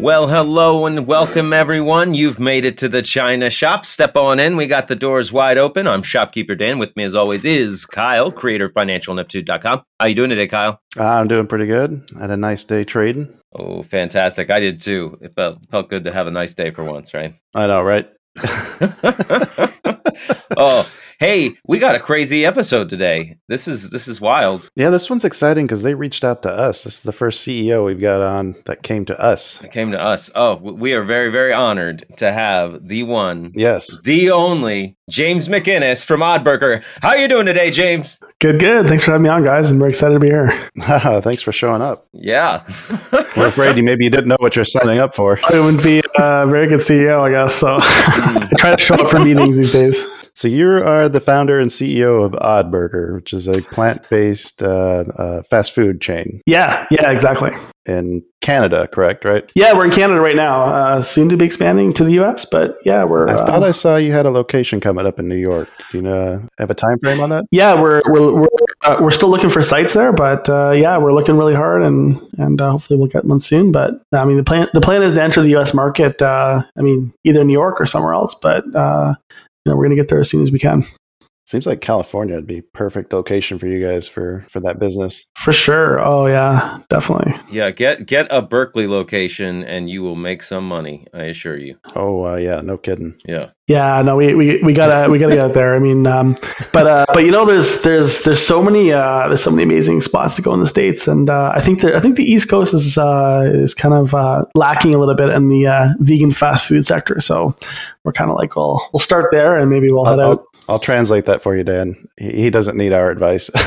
Well, hello and welcome, everyone. You've made it to the China Shop. Step on in. We got the doors wide open. I'm Shopkeeper Dan. With me, as always, is Kyle, creator of FinancialIneptitude.com. How you doing today, Kyle? I'm doing pretty good. I had a nice day trading. Oh, fantastic! I did too. It felt felt good to have a nice day for once, right? I know, right? oh, hey, we got a crazy episode today. This is this is wild. Yeah, this one's exciting because they reached out to us. This is the first CEO we've got on that came to us. It came to us. Oh, we are very very honored to have the one, Yes. the only James McInnes from Odd Burger. How are you doing today, James? Good, good. Thanks for having me on, guys. and we're excited to be here. Thanks for showing up. Yeah. We're afraid you maybe you didn't know what you're signing up for. I would be a very good CEO, I guess. So hmm. I try to show up for meetings these days. So you are the founder and CEO of Odd Burger, which is a plant-based uh, uh, fast food chain Yeah, yeah, exactly. in Canada, correct? Right? Yeah, we're in Canada right now. Uh, soon to be expanding to the US, but yeah, we're. I uh, thought I saw you had a location coming up in New York. Do you know, have a time frame on that? yeah, we're we're we're, uh, we're still looking for sites there, but uh, yeah, we're looking really hard, and and uh, hopefully we'll get one soon. But I mean, the plan the plan is to enter the U.S. market. Uh, I mean, either New York or somewhere else, but uh, we're going to get there as soon as we can. Seems like California would be perfect location for you guys for for that business. For sure. Oh yeah, definitely. Yeah, get get a Berkeley location and you will make some money, I assure you. Oh uh, yeah, no kidding. Yeah. Yeah, no, we, we, we gotta we gotta get out there. I mean, um, but uh, but you know, there's there's there's so many uh, there's so many amazing spots to go in the states, and uh, I think that I think the East Coast is uh, is kind of uh, lacking a little bit in the uh, vegan fast food sector. So we're kind of like, well, we'll start there, and maybe we'll head I'll, out. I'll, I'll translate that for you, Dan. He, he doesn't need our advice.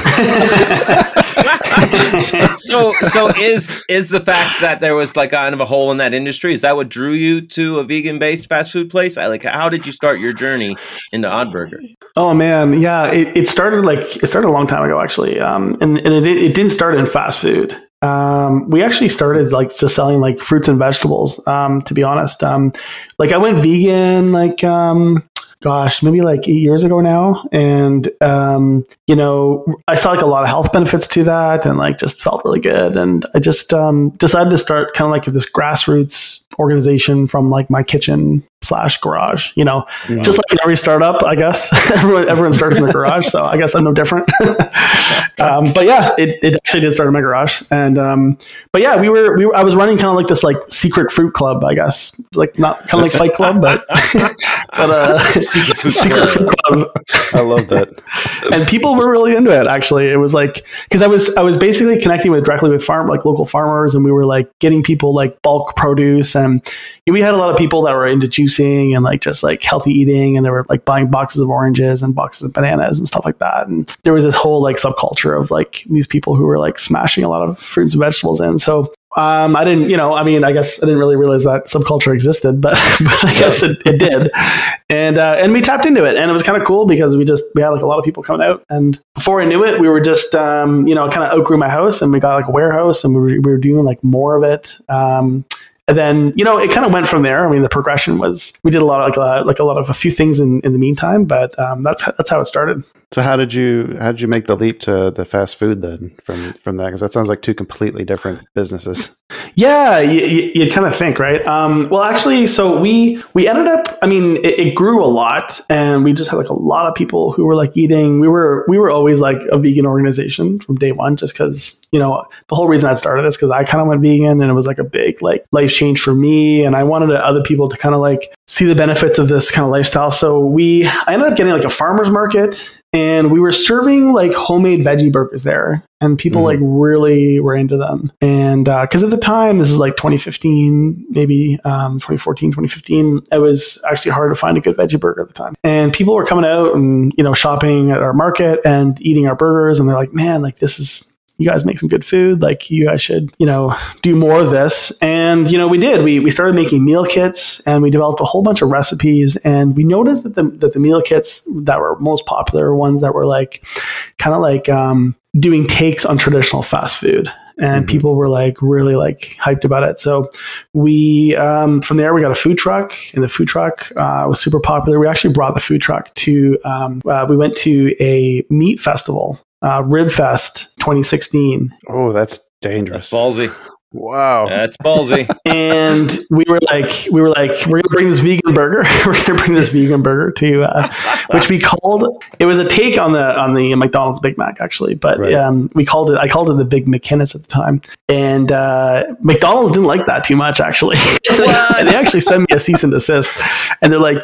so so is is the fact that there was like kind of a hole in that industry is that what drew you to a vegan based fast food place I, like how did you start your journey into Odd Burger Oh man, yeah, it, it started like it started a long time ago actually, um, and and it, it didn't start in fast food. Um, we actually started like just selling like fruits and vegetables. Um, to be honest, um, like I went vegan like um, gosh, maybe like eight years ago now, and um, you know I saw like a lot of health benefits to that, and like just felt really good, and I just um, decided to start kind of like this grassroots organization from like my kitchen slash garage. You know, just like in every startup, I guess everyone everyone starts in the garage, so I guess I'm no different. um, but yeah, it, it actually did start in my garage, and um, but yeah, we were we were, I was running kind of like this like secret fruit club, I guess, like not kind of like Fight Club, but but uh, Secret Fruit secret Club. fruit club. I love that. and people were really into it. Actually, it was like because I was I was basically connecting with directly with farm like local farmers, and we were like getting people like bulk produce, and we had a lot of people that were into juicing and like just like healthy eating, and they were like buying boxes of oranges and boxes of bananas and stuff like that. And there was this whole like subculture of like these people who were like smashing a lot of fruits and vegetables in. So um, I didn't, you know, I mean, I guess I didn't really realize that subculture existed, but, but I guess it, it did. And, uh, and we tapped into it and it was kind of cool because we just, we had like a lot of people coming out and before I knew it, we were just, um, you know, kind of outgrew my house and we got like a warehouse and we were, we were doing like more of it. Um, and then, you know, it kind of went from there. I mean, the progression was we did a lot of like, uh, like a lot of a few things in, in the meantime, but um, that's that's how it started. So how did you how did you make the leap to the fast food then from from that? Because that sounds like two completely different businesses. Yeah, you, you'd kind of think, right? Um, well, actually, so we we ended up. I mean, it, it grew a lot, and we just had like a lot of people who were like eating. We were we were always like a vegan organization from day one, just because you know the whole reason I started this because I kind of went vegan, and it was like a big like life change for me, and I wanted other people to kind of like see the benefits of this kind of lifestyle. So we I ended up getting like a farmers market and we were serving like homemade veggie burgers there. And people Mhm. like really were into them. And because at the time this is like 2015 maybe um, 2014 2015 it was actually hard to find a good veggie burger at the time. And people were coming out and you know shopping at our market and eating our burgers. And they're like man like this is you guys make some good food like you guys should you know do more of this. And you know we did. We, we started making meal kits and we developed a whole bunch of recipes. And we noticed that the, that the meal kits that were most popular were ones that were like kind of like um, doing takes on traditional fast food. And Mhm. people were like really like hyped about it. So we um, from there we got a food truck and the food truck uh, was super popular. We actually brought the food truck to um, uh, we went to a meat festival uh, rib fest 2016 Oh, that's dangerous. That's dangerous. ballsy. Wow. That's ballsy. and we were like we were like we're gonna bring this vegan burger we're gonna bring this vegan burger to uh, which we called it was a take on the on the mcdonald's big mac actually but Right. um, we called it i called it the big mcinnes at the time and uh, mcdonald's didn't like that too much actually they actually sent me a cease and desist and they're like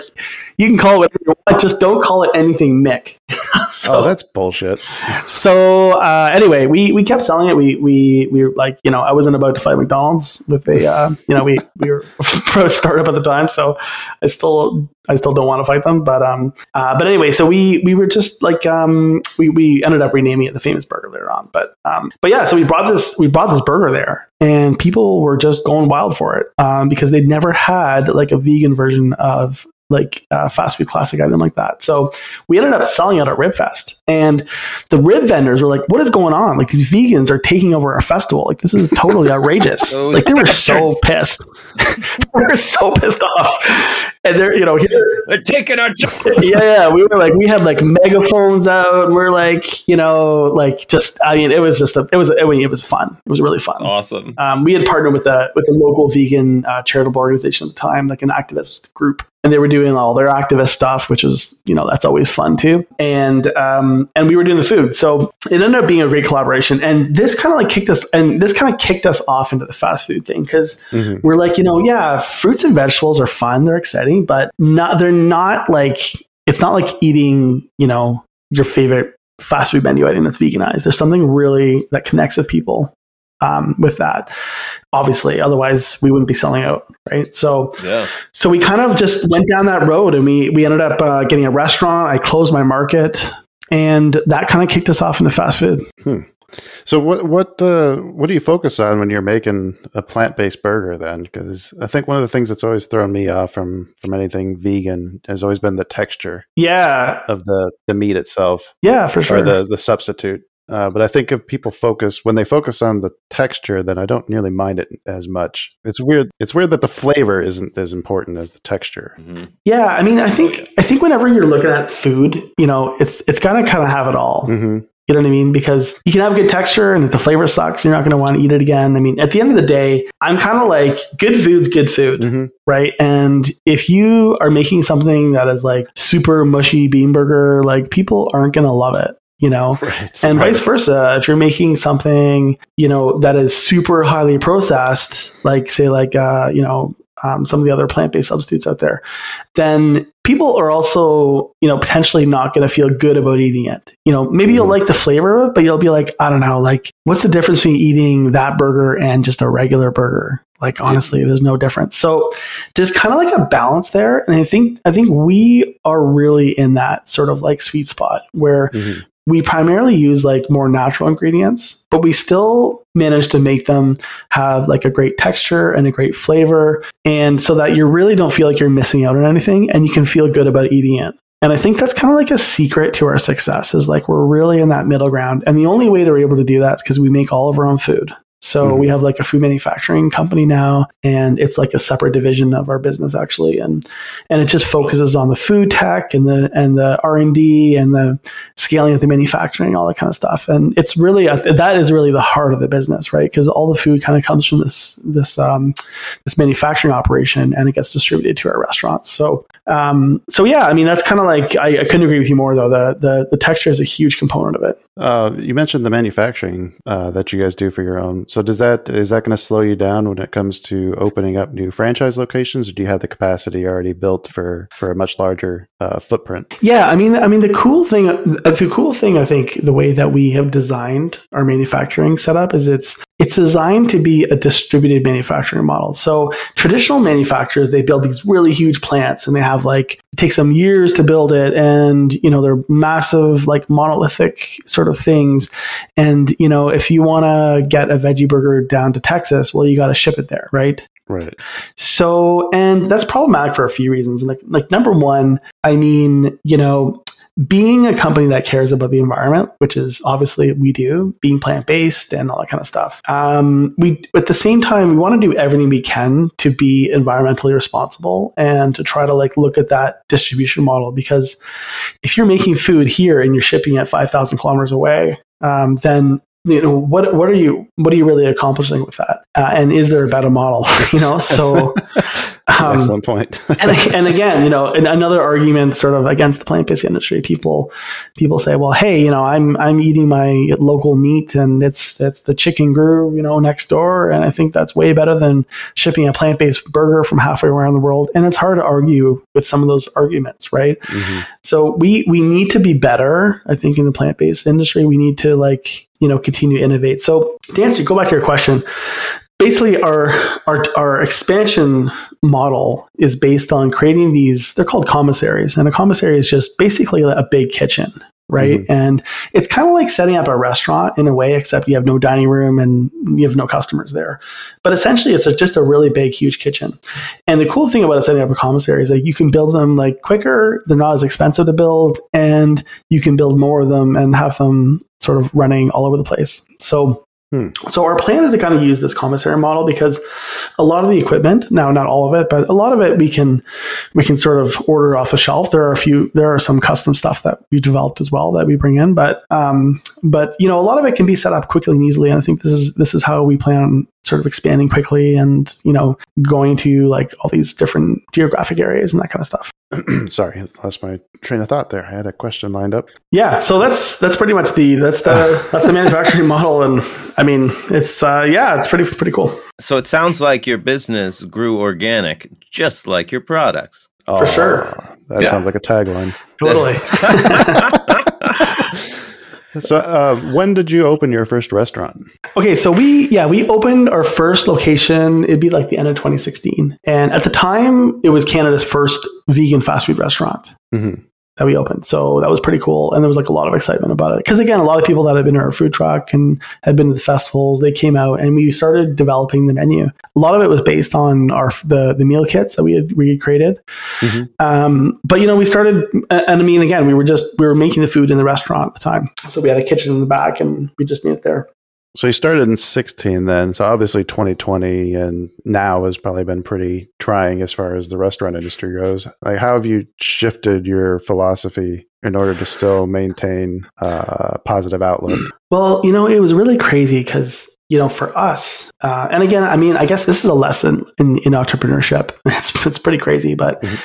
you can call it whatever you want just don't call it anything mick so oh, that's bullshit. so uh, anyway, we we kept selling it. We we we were like, you know, I wasn't about to fight McDonald's with a, uh, you know, we we were pro startup at the time, so I still I still don't want to fight them. But um, uh, but anyway, so we we were just like um, we we ended up renaming it the Famous Burger later on. But um, but yeah, so we brought this we brought this burger there, and people were just going wild for it um, because they'd never had like a vegan version of like a fast food classic item like that. So we ended up selling out at Ribfest, and the rib vendors were like, "What is going on? Like these vegans are taking over our festival. Like this is totally outrageous. Like they were so pissed. they were so pissed off, and they're you know here, They're taking our job. yeah, yeah. We were like, we had like megaphones out, and we're like, you know, like just I mean, it was just a, it was I mean, it was fun. It was really fun. Awesome. Um, we had partnered with a with a local vegan uh, charitable organization at the time, like an activist group, and they were doing all their activist stuff, which is you know that's always fun too. And um, and we were doing the food, so it ended up being a great collaboration. And this kind of like kicked us, and this kind of kicked us off into the fast food thing because Mhm. we're like, you know, yeah, fruits and vegetables are fun, they're exciting, but not they're not like it's not like eating, you know, your favorite fast food menu item that's veganized. There's something really that connects with people um, with that. Obviously, otherwise we wouldn't be selling out, right? So, Yeah. so we kind of just went down that road, and we we ended up uh, getting a restaurant. I closed my market, and that kind of kicked us off into fast food. So what what uh, what do you focus on when you're making a plant based burger then? Because I think one of the things that's always thrown me off from from anything vegan has always been the texture Yeah, of the the meat itself yeah, for sure. or the the substitute. Uh, but I think if people focus when they focus on the texture, then I don't nearly mind it as much. It's weird. It's weird that the flavor isn't as important as the texture. Mhm. Yeah, I mean, I think I think whenever you're looking at food, you know, it's it's gotta kind of have it all. hmm You know what I mean? Because you can have good texture, and if the flavor sucks, you're not going to want to eat it again. I mean, at the end of the day, I'm kind of like good food's good food, hmm right? And if you are making something that is like super mushy bean burger, like people aren't going to love it. You know, Right. and Right. vice versa if you're making something you know that is super highly processed like say like uh, you know um, some of the other plant-based substitutes out there then people are also you know potentially not going to feel good about eating it you know maybe you'll Mhm. like the flavor of it but you'll be like i don't know like what's the difference between eating that burger and just a regular burger like honestly there's no difference so there's kind of like a balance there and i think i think we are really in that sort of like sweet spot where Mhm. We primarily use like more natural ingredients, but we still manage to make them have like a great texture and a great flavor. And so that you really don't feel like you're missing out on anything and you can feel good about eating it. And I think that's kind of like a secret to our success is like we're really in that middle ground. And the only way that we're able to do that is because we make all of our own food. So Mhm. we have like a food manufacturing company now, and it's like a separate division of our business actually, and and it just focuses on the food tech and the and the R and D and the scaling of the manufacturing, all that kind of stuff. And it's really that is really the heart of the business, right? Because all the food kind of comes from this this um, this manufacturing operation, and it gets distributed to our restaurants. So um, so yeah, I mean that's kind of like I, I couldn't agree with you more though. The the the texture is a huge component of it. Uh, you mentioned the manufacturing uh, that you guys do for your own so does that is that going to slow you down when it comes to opening up new franchise locations, or do you have the capacity already built for for a much larger uh, footprint? Yeah, I mean, I mean, the cool thing, the cool thing, I think, the way that we have designed our manufacturing setup is it's it's designed to be a distributed manufacturing model. So traditional manufacturers, they build these really huge plants and they have like, it takes them years to build it. And, you know, they're massive, like monolithic sort of things. And, you know, if you want to get a veggie burger down to Texas, well, you got to ship it there, right? Right. So, and that's problematic for a few reasons. Like, like number one, I mean, you know, being a company that cares about the environment, which is obviously we do, being plant based and all that kind of stuff. Um, we at the same time we want to do everything we can to be environmentally responsible and to try to like look at that distribution model because if you're making food here and you're shipping it five thousand kilometers away, um, then you know what what are you what are you really accomplishing with that uh, and is there a better model you know so um, excellent point and, and again you know another argument sort of against the plant-based industry people people say well hey you know i'm i'm eating my local meat and it's it's the chicken grew you know next door and i think that's way better than shipping a plant-based burger from halfway around the world and it's hard to argue with some of those arguments right mm-hmm. so we we need to be better i think in the plant-based industry we need to like you know continue to innovate. So to answer, go back to your question. Basically, our, our our expansion model is based on creating these. They're called commissaries, and a commissary is just basically a big kitchen, right? Mm-hmm. And it's kind of like setting up a restaurant in a way, except you have no dining room and you have no customers there. But essentially, it's a, just a really big, huge kitchen. And the cool thing about setting up a commissary is that you can build them like quicker. They're not as expensive to build, and you can build more of them and have them sort of running all over the place. So Hmm. So our plan is to kind of use this commissary model because a lot of the equipment, now not all of it, but a lot of it we can we can sort of order off the shelf. There are a few, there are some custom stuff that we developed as well that we bring in, but um, but you know a lot of it can be set up quickly and easily. And I think this is this is how we plan on sort of expanding quickly and you know going to like all these different geographic areas and that kind of stuff. Sorry, I lost my train of thought there. I had a question lined up. Yeah, so that's that's pretty much the that's the that's the manufacturing model, and I mean it's uh, yeah, it's pretty pretty cool. So it sounds like your business grew organic, just like your products. Oh, For sure, that yeah. sounds like a tagline. Totally. So, uh, when did you open your first restaurant? Okay, so we yeah we opened our first location. It'd be like the end of 2016, and at the time, it was Canada's first vegan fast food restaurant. Mm-hmm that we opened. So that was pretty cool. And there was like a lot of excitement about it. Because again, a lot of people that had been to our food truck and had been to the festivals, they came out and we started developing the menu. A lot of it was based on our the the meal kits that we had created. Mm-hmm. Um, but you know, we started and I mean again, we were just we were making the food in the restaurant at the time. So we had a kitchen in the back and we just made it there. So you started in 16 then. So obviously 2020 and now has probably been pretty trying as far as the restaurant industry goes. Like how have you shifted your philosophy in order to still maintain a uh, positive outlook? Well, you know, it was really crazy because you know, for us, uh, and again, I mean, I guess this is a lesson in, in entrepreneurship. It's it's pretty crazy, but mm-hmm.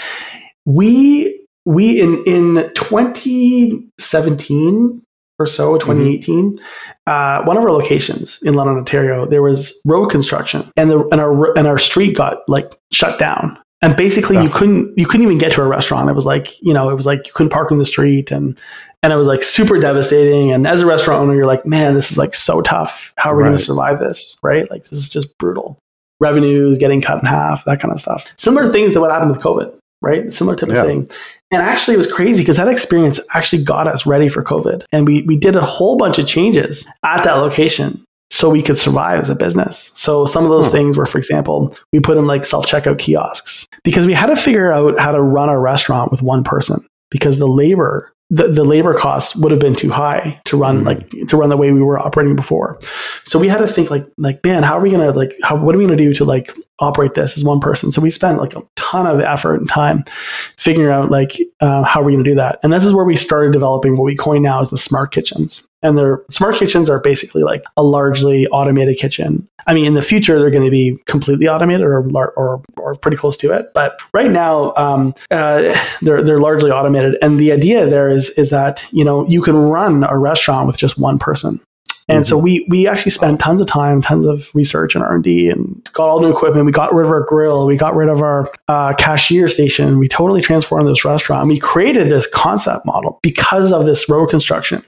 we we in in 2017 or so, 2018, mm-hmm. uh, one of our locations in London, Ontario, there was road construction, and the and our and our street got like shut down. And basically, you couldn't you couldn't even get to a restaurant. It was like you know, it was like you couldn't park in the street, and and it was like super devastating. And as a restaurant owner, you're like, man, this is like so tough. How are we right. going to survive this? Right? Like this is just brutal. Revenues getting cut in half, that kind of stuff. Similar things to what happened with COVID right? Similar type yeah. of thing. And actually, it was crazy because that experience actually got us ready for COVID. And we, we did a whole bunch of changes at that location so we could survive as a business. So some of those hmm. things were, for example, we put in like self checkout kiosks because we had to figure out how to run a restaurant with one person because the labor the, the labor costs would have been too high to run mm-hmm. like to run the way we were operating before. So we had to think like like man, how are we gonna like how what are we gonna do to like operate this as one person? So we spent like a ton of effort and time figuring out like uh, how are we gonna do that. And this is where we started developing what we coin now as the smart kitchens. And their smart kitchens are basically like a largely automated kitchen. I mean, in the future, they're going to be completely automated or, or, or pretty close to it. But right now, um, uh, they're, they're largely automated. And the idea there is, is that, you know, you can run a restaurant with just one person. And so we we actually spent tons of time, tons of research and R and D, and got all new equipment. We got rid of our grill, we got rid of our uh, cashier station. We totally transformed this restaurant. We created this concept model because of this road construction.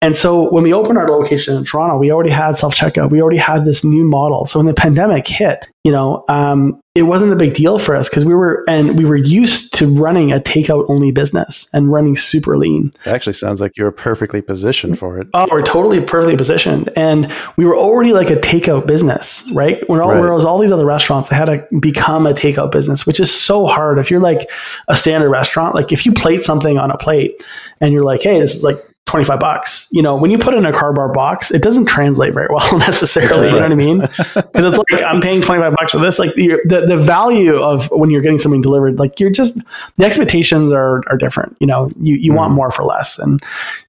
And so when we opened our location in Toronto, we already had self checkout. We already had this new model. So when the pandemic hit, you know, um, it wasn't a big deal for us because we were and we were used to running a takeout only business and running super lean. It actually sounds like you're perfectly positioned for it. Oh, we're totally perfectly positioned, and we were already like a takeout business, right? When all, Right. whereas all these other restaurants, they had to become a takeout business, which is so hard. If you're like a standard restaurant, like if you plate something on a plate and you're like, hey, this is like 25 bucks. You know, when you put it in a cardboard box, it doesn't translate very well necessarily. You know what I mean? Because it's like, I'm paying 25 bucks for this. Like you're, the, the value of when you're getting something delivered, like you're just, the expectations are, are different. You know, you, you want more for less. And,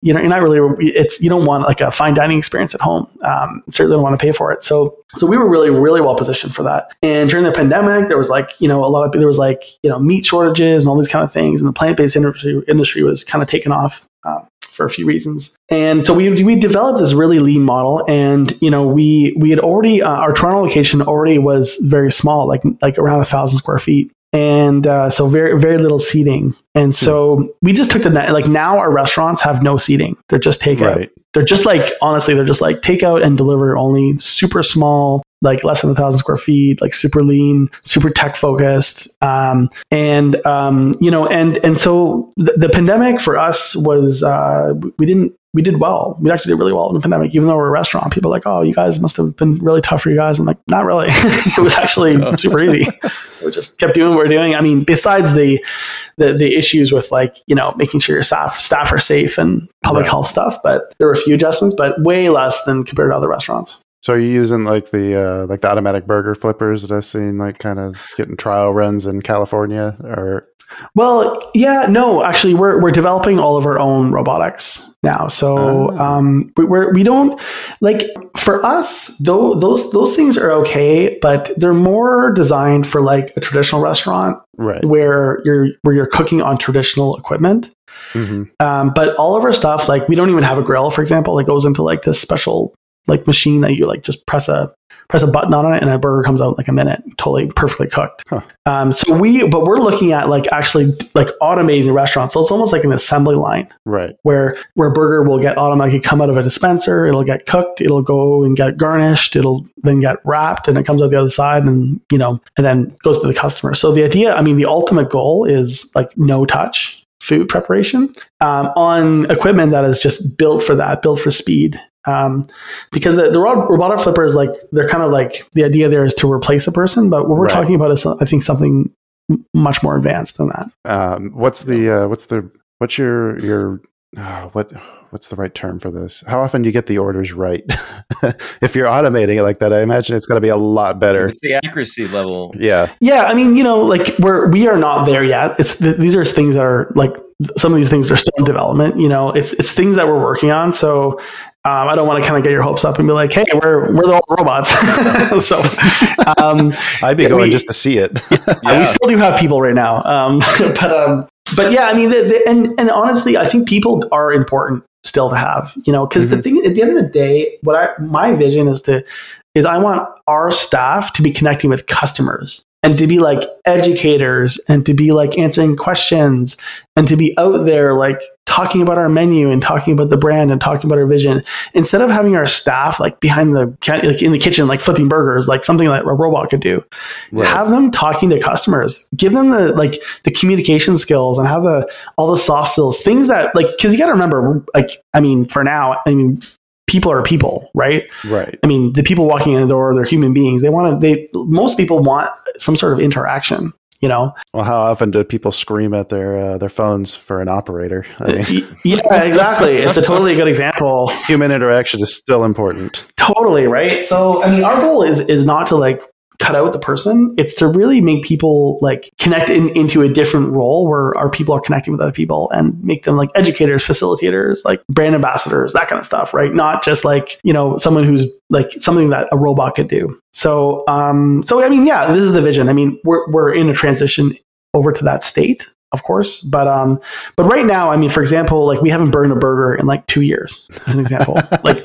you know, you're not really, it's, you don't want like a fine dining experience at home. Um, certainly don't want to pay for it. So, so we were really, really well positioned for that. And during the pandemic, there was like, you know, a lot of, there was like, you know, meat shortages and all these kind of things. And the plant-based industry, industry was kind of taken off. Um, for a few reasons. And so we we developed this really lean model, and you know we we had already uh, our Toronto location already was very small, like like around a thousand square feet. And uh, so very very little seating, and so we just took the. Like now, our restaurants have no seating; they're just takeout. Right. They're just like honestly, they're just like takeout and deliver only, super small, like less than a thousand square feet, like super lean, super tech focused. Um, and um, you know, and and so the, the pandemic for us was uh, we didn't we did well. We actually did really well in the pandemic, even though we're a restaurant. People are like, oh, you guys must have been really tough for you guys. I'm like, not really. it was actually super easy. We just kept doing what we're doing. I mean, besides the, the the issues with like you know making sure your staff staff are safe and public Right. health stuff, but there were a few adjustments, but way less than compared to other restaurants. So are you using like the uh, like the automatic burger flippers that I've seen like kind of getting trial runs in California or Well, yeah, no, actually, we're we're developing all of our own robotics now. So Ah. um, we, we're we don't like for us though those those things are okay, but they're more designed for like a traditional restaurant right? where you're where you're cooking on traditional equipment. hmm Um, but all of our stuff, like we don't even have a grill, for example, it goes into like this special like machine that you like just press a press a button on it and a burger comes out in like a minute, totally perfectly cooked. Huh. Um, so we, but we're looking at like actually like automating the restaurant. So it's almost like an assembly line Right. where where burger will get automatically come out of a dispenser, it'll get cooked, it'll go and get garnished, it'll then get wrapped, and it comes out the other side, and you know, and then goes to the customer. So the idea, I mean, the ultimate goal is like no touch food preparation um, on equipment that is just built for that, built for speed. Um, because the, the ro- robotic flippers, like they're kind of like the idea there is to replace a person, but what we're Right. talking about is I think something much more advanced than that. Um, what's the uh, what's the what's your your uh, what what's the right term for this? How often do you get the orders right? if you're automating it like that, I imagine it's going to be a lot better. It's the accuracy level. Yeah. Yeah, I mean, you know, like we're we are not there yet. It's th- these are things that are like some of these things are still in development. You know, it's it's things that we're working on. So um, I don't want to kind of get your hopes up and be like, hey, we're we're the old robots. so um, I'd be going we- just to see it. uh, we still do have people right now, um, but um, but yeah, I mean, the, the, and and honestly, I think people are important still to have. You know, because the thing at the end of the day, what I my vision is to is I want our staff to be connecting with customers and to be like educators and to be like answering questions and to be out there like talking about our menu and talking about the brand and talking about our vision. Instead of having our staff like behind the like in the kitchen like flipping burgers like something that a robot could do have them talking to customers. Give them the like the communication skills and have the all the soft skills things that like because you got to remember like i mean for now i mean people are people right right. i mean the people walking in the door they're human beings they want to they most people want some sort of interaction you know Well, how often do people scream at their uh, their phones for an operator? I mean, yeah exactly it's a totally good example human interaction is still important. totally right so i mean our goal is is not to like cut out the person. It's to really make people like connect in, into a different role where our people are connecting with other people and make them like educators facilitators like brand ambassadors that kind of stuff right? Not just like you know someone who's like something that a robot could do. So um so i mean yeah this is the vision. I mean we're, we're in a transition over to that state of course. But um, but right now, I mean, for example, like we haven't burned a burger in like two years, as an example. like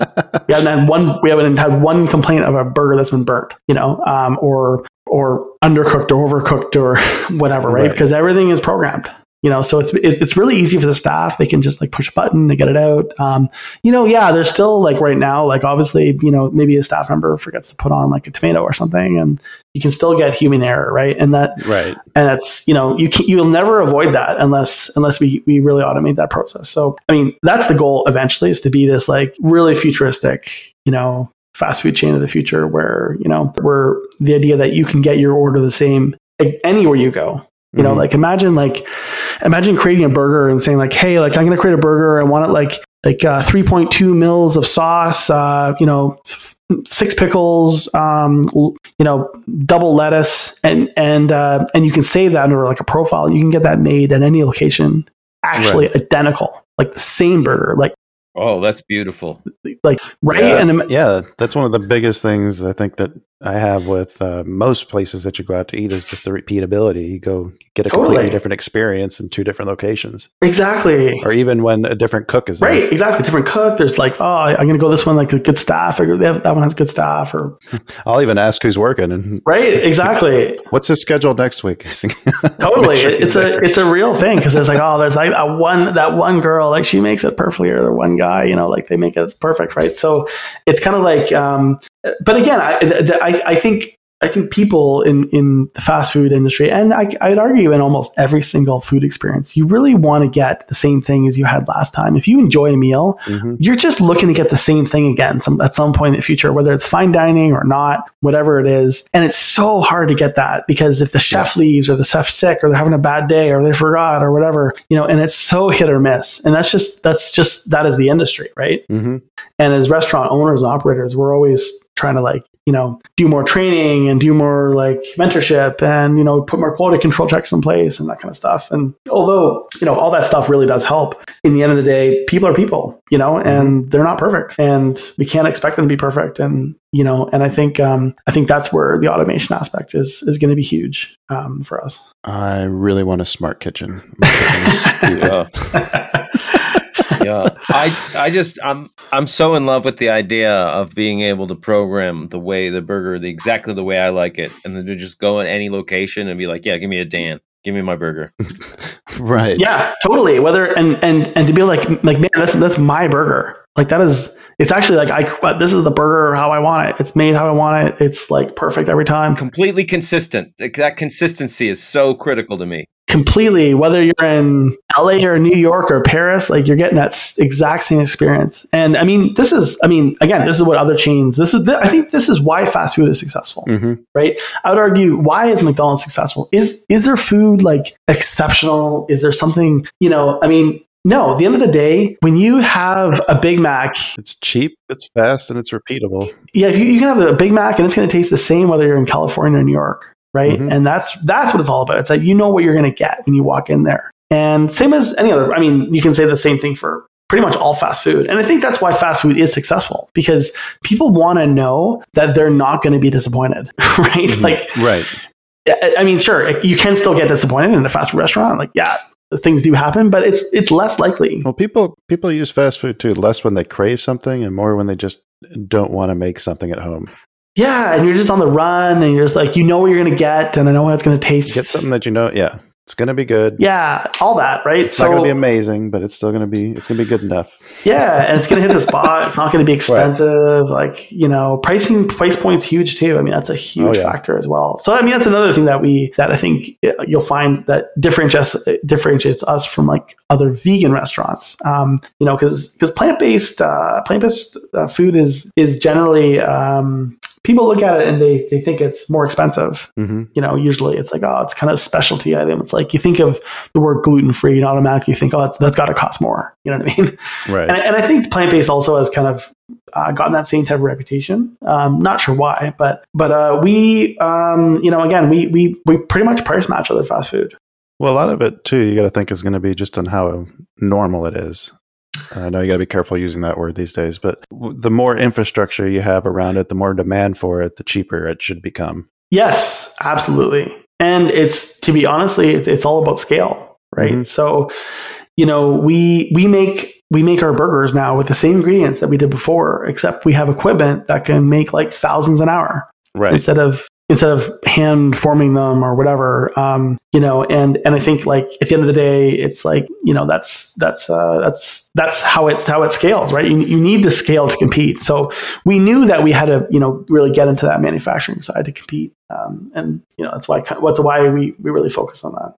we haven't had one, we haven't had one complaint of a burger that's been burnt, you know, um, or or undercooked or overcooked or whatever, right? Right. Because everything is programmed. You know, so it's it, it's really easy for the staff. They can just like push a button, they get it out. Um, you know, yeah, there's still like right now, like obviously, you know, maybe a staff member forgets to put on like a tomato or something, and you can still get human error, right? And that Right. and that's you know you can, you'll never avoid that unless unless we we really automate that process so i mean that's the goal eventually is to be this like really futuristic you know fast food chain of the future where you know where the idea that you can get your order the same anywhere you go you know Mhm. like imagine like imagine creating a burger and saying like hey like i'm going to create a burger. I want it like like uh, 3.2 mils of sauce uh, you know f- six pickles um, you know double lettuce and and uh, and you can save that under like a profile. You can get that made at any location actually identical like the same burger like Oh, that's beautiful. like right? Yeah, and yeah, that's one of the biggest things I think that I have with uh, most places that you go out to eat is just the repeatability. You go get a completely different experience in two different locations, exactly or even when a different cook is there. Right, exactly. Different cook. There's like, oh, I'm going to go this one like good staff, or they have, that one has good staff, or I'll even ask who's working and right, exactly. what's his schedule next week. Totally, sure it's a there. it's a real thing because there's like, oh, there's like a one that one girl like she makes it perfectly, or the one guy, you know, like they make it perfect, right? So it's kind of like, um, but again, I, I I think I think people in in the fast food industry, and I, I'd argue in almost every single food experience, you really want to get the same thing as you had last time. If you enjoy a meal, Mhm. you're just looking to get the same thing again some, at some point in the future, whether it's fine dining or not, whatever it is. And it's so hard to get that because if the chef leaves or the chef's sick or they're having a bad day or they forgot or whatever, you know, and it's so hit or miss. And that's just, that's just, that is the industry, right? Mhm. And as restaurant owners and operators, we're always trying to like, you know, do more training and do more like mentorship and, you know, put more quality control checks in place and that kind of stuff. And although, you know, all that stuff really does help, in the end of the day, people are people, you know, and they're not perfect and we can't expect them to be perfect. And, you know, and I think, um, I think that's where the automation aspect is, is going to be huge, um, for us. I really want a smart kitchen. My kitchen is stupid. Yeah. yeah. I I just I'm I'm so in love with the idea of being able to program the way the burger the exactly the way I like it, and then to just go in any location and be like, yeah, give me a Dan, give me my burger. right. Yeah, totally. Whether and and and to be like like man, that's that's my burger. Like that is it's actually like I this is the burger how I want it. It's made how I want it. It's like perfect every time. Completely consistent. That consistency is so critical to me. Completely. Whether you're in LA or New York or Paris, like you're getting that exact same experience. And I mean, this is I mean, again, this is what other chains. This is I think this is why fast food is successful. hmm right? I would argue why is McDonald's successful? Is is their food like exceptional? Is there something, you know, I mean, no, at the end of the day, when you have a Big Mac, It's cheap, it's fast, and it's repeatable. yeah, if you, you can have a Big Mac and it's going to taste the same whether you're in California or New York, right? Mhm. And that's that's what it's all about. It's like you know what you're going to get when you walk in there. And same as any other, I mean, you can say the same thing for pretty much all fast food. And I think that's why fast food is successful because people want to know that they're not going to be disappointed, right? Mhm. Like Right. I I mean, sure, you can still get disappointed in a fast food restaurant. Like, yeah, things do happen, but it's it's less likely. Well, people people use fast food too less when they crave something, and more when they just don't want to make something at home. Yeah, and you're just on the run, and you're just like, you know what you're gonna get, and I know what it's gonna taste. Get something that you know, yeah, it's going to be good. Yeah, all that, right? It's not going to be amazing, but it's still going to be it's going to be good enough. yeah, and it's gonna hit the spot. It's not gonna be expensive. Like you know, pricing price point's huge too. I mean, that's a huge Oh, yeah. factor as well. So I mean, that's another thing that we that I think uh, you'll find that differentiates differentiates us from like other vegan restaurants. Um, you know, because because plant based uh, plant based uh, food is is generally um, people look at it and they they think it's more expensive hmm you know, usually it's like, oh, it's kind of a specialty item. It's like you think of the word gluten free and automatically you think, oh, that's, that's got to cost more. You know what I mean? Right. And, and I think plant based also has kind of uh, gotten that same type of reputation. Um, not sure why, but but uh, we, um, you know, again, we we we pretty much price match other fast food. Well, a lot of it too, you got to think is going to be just on how normal it is. I know you got to be careful using that word these days, but the more infrastructure you have around it, the more demand for it, the cheaper it should become. Yes, absolutely. And it's to be honestly, it's, it's all about scale, right? Mhm. So, you know, we we make we make our burgers now with the same ingredients that we did before, except we have equipment that can make like thousands an hour Right. instead of instead of hand forming them or whatever um, you know and and i think like at the end of the day it's like you know that's that's uh, that's that's how it's how it scales right? You, you need to scale to compete. So we knew that we had to you know really get into that manufacturing side to compete um, and you know that's why what's why we we really focus on that.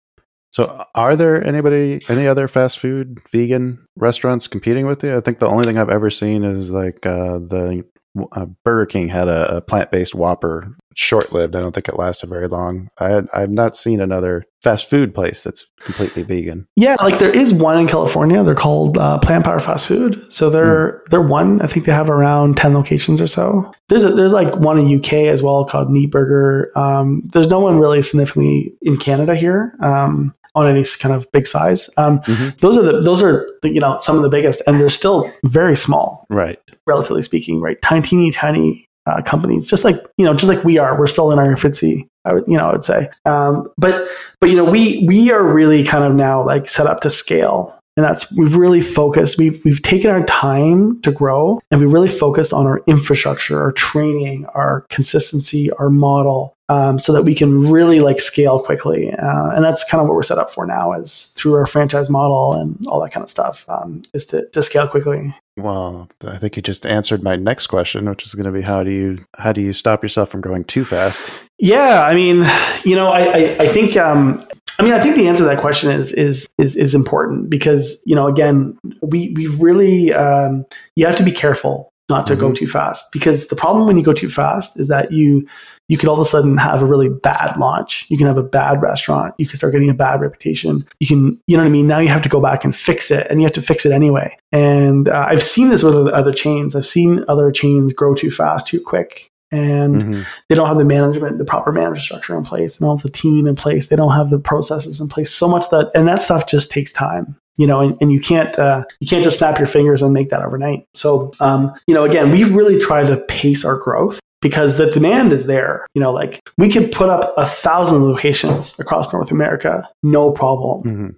So, are there anybody, any other fast food vegan restaurants competing with you? I think the only thing I've ever seen is like uh, the uh, Burger King had a, a plant based Whopper, short lived. I don't think it lasted very long. I had, I've not seen another fast food place that's completely vegan. Yeah, like there is one in California. They're called uh, Plant Power Fast Food. So they're they're one. I think they have around ten locations or so. There's a, there's like one in UK as well called Neat Burger. Um, there's no one really significantly in Canada here um, on any kind of big size. Um, Mhm. Those are the those are the, you know some of the biggest, and they're still very small Right. relatively speaking, right? Tiny, tiny uh, companies, just like you know, just like we are. We're still in our infancy. I would, you know, I would say. Um, but but you know, we we are really kind of now like set up to scale, and that's we've really focused. We've we've taken our time to grow, and we really focused on our infrastructure, our training, our consistency, our model. Um, so that we can really like scale quickly, uh, and that's kind of what we're set up for now, is through our franchise model and all that kind of stuff, um, is to, to scale quickly. Well, I think you just answered my next question, which is going to be how do you how do you stop yourself from going too fast? Yeah, I mean, you know, I, I, I think, um, I mean, I think the answer to that question is is is is important because you know, again, we we really um, you have to be careful not to go Mhm. too fast because the problem when you go too fast is that you you could all of a sudden have a really bad launch. You can have a bad restaurant. You can start getting a bad reputation. You can, you know what I mean? Now you have to go back and fix it, and you have to fix it anyway. And uh, I've seen this with other chains. I've seen other chains grow too fast, too quick, and Mhm. they don't have the management, the proper management structure in place. They don't have the team in place. They don't have the processes in place. So much that, and that stuff just takes time. You know, and, and you can't uh, you can't just snap your fingers and make that overnight. So, um, you know, again, we've really tried to pace our growth because the demand is there. You know, like we could put up a thousand locations across North America, no problem Mhm.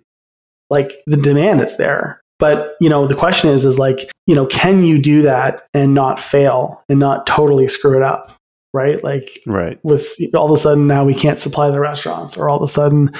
like the demand is there but you know the question is is like you know can you do that and not fail and not totally screw it up right like Right. with all of a sudden now we can't supply the restaurants or all of a sudden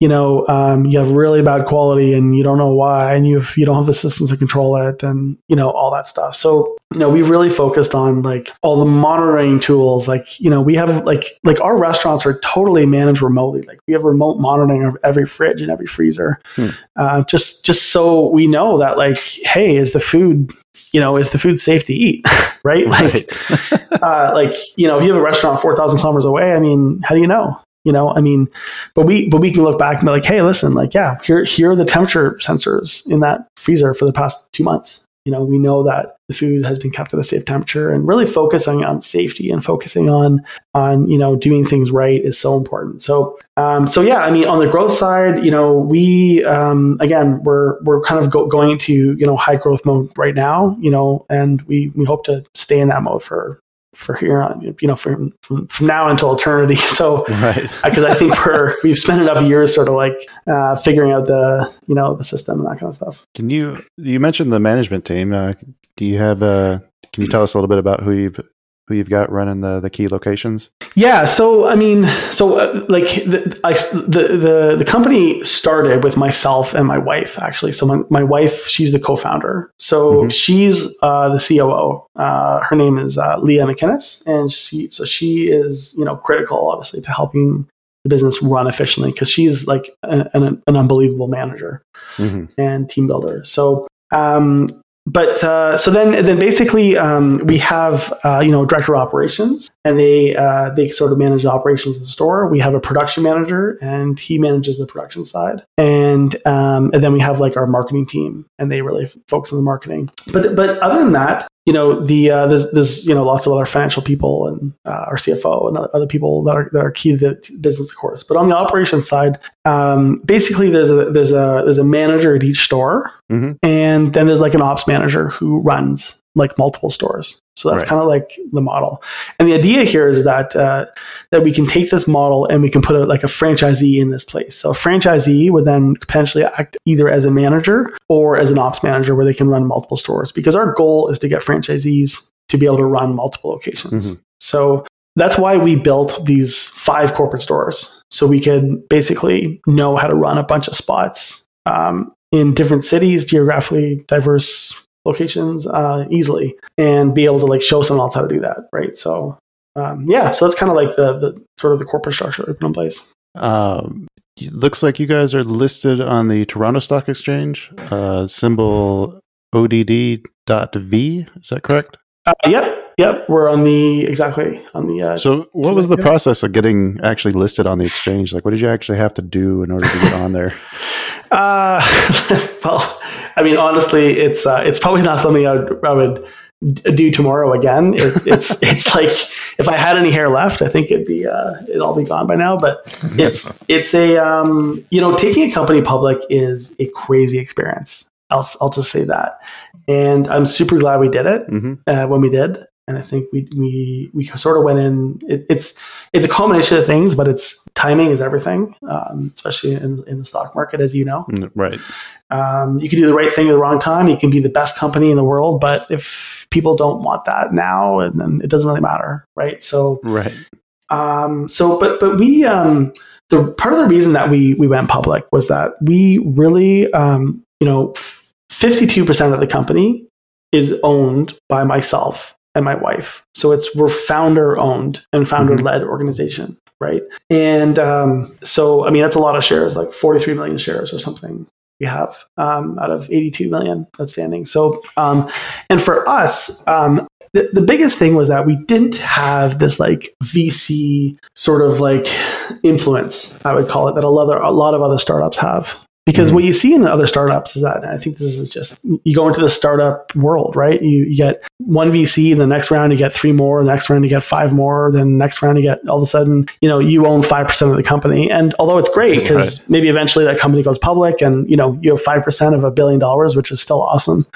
you know um, you have really bad quality and you don't know why and you have, you don't have the systems to control it and you know all that stuff. So you know we've really focused on like all the monitoring tools. Like you know we have like like our restaurants are totally managed remotely. Like we have remote monitoring of every fridge and every freezer. Hmm. uh, just just so we know that like hey is the food you know is the food safe to eat? Right? Like Right. uh, like you know if you have a restaurant 4000 kilometers away i mean how do you know you know i mean but we but we can look back and be like hey listen like yeah here here are the temperature sensors in that freezer for the past two months. You know we know that the food has been kept at a safe temperature and really focusing on safety and focusing on on you know doing things right is so important. So um, so yeah i mean on the growth side you know we um, again we're we're kind of go, going into you know high growth mode right now you know and we we hope to stay in that mode for for here on you know from from, from now until eternity so right. because I think we're we've spent enough years sort of like uh, figuring out the you know the system and that kind of stuff. Can you you mentioned the management team? Uh, do you have uh Can you tell us a little bit about who you've who you've got running the the key locations? Yeah, so I mean, so uh, like the, I, the the the company started with myself and my wife actually. So my, my wife, she's the co-founder. So Mhm. she's uh, the COO. Uh, her name is uh, Leah McInnes, and she so she is you know critical, obviously, to helping the business run efficiently because she's like a, an, an unbelievable manager. hmm and team builder. So, um, but uh, so then then basically um, we have uh, you know director of operations, and they uh, they sort of manage the operations of the store. We have a production manager, and he manages the production side, and um, and then we have like our marketing team, and they really focus on the marketing. But but other than that. You know the uh, there's there's you know lots of other financial people and uh, our CFO and other people that are that are key to the business, of course. But on the operations side, um, basically there's a there's a there's a manager at each store Mhm. and then there's like an ops manager who runs like multiple stores. So that's Right. kind of like the model. And the idea here is that uh, that we can take this model and we can put a, like a franchisee in this place. So a franchisee would then potentially act either as a manager or as an ops manager where they can run multiple stores because our goal is to get franchisees to be able to run multiple locations. Mhm. So that's why we built these five corporate stores so we could basically know how to run a bunch of spots um, in different cities, geographically diverse locations uh, easily, and be able to like show someone else how to do that, right? So um, yeah, so that's kind of like the the sort of the corporate structure we put in place. Um, looks like you guys are listed on the Toronto Stock Exchange, uh, symbol ODD.V. Is that correct? Uh, yep, yep, we're on the exactly on the uh, So, what was the Yeah. process of getting actually listed on the exchange? Like, what did you actually have to do in order to get on there? Uh, well, I mean, honestly, it's uh, it's probably not something I would, I would do tomorrow again. It, it's it's like if I had any hair left, I think it'd be uh, it'd all be gone by now. But it's it's a um, you know taking a company public is a crazy experience. I'll I'll just say that, and I'm super glad we did it hmm uh, when we did. And I think we we we sort of went in. It, it's it's a combination of things, but it's timing is everything, um, especially in, in the stock market, as you know. Right. Um, you can do the right thing at the wrong time. You can be the best company in the world, but if people don't want that now, and then it doesn't really matter, right? So, Right. um, so, but but we um, the part of the reason that we we went public was that we really, um, you know, fifty two percent of the company is owned by myself and my wife. So it's we're founder owned and founder led organization, right? And um, so I mean that's a lot of shares, like forty three million shares or something we have um, out of 82 million outstanding. So, um, and for us, um, the, the biggest thing was that we didn't have this like VC sort of like influence, I would call it, that a lot of, a lot of other startups have. Because Mhm. what you see in other startups is that, and I think this is just, you go into the startup world, right? You, you get one VC, the next round you get three more, the next round you get five more, then next round you get all of a sudden, you know, you own 5% of the company. And although it's great because maybe eventually that company goes public and, you know, you have 5% of a billion dollars, which is still awesome.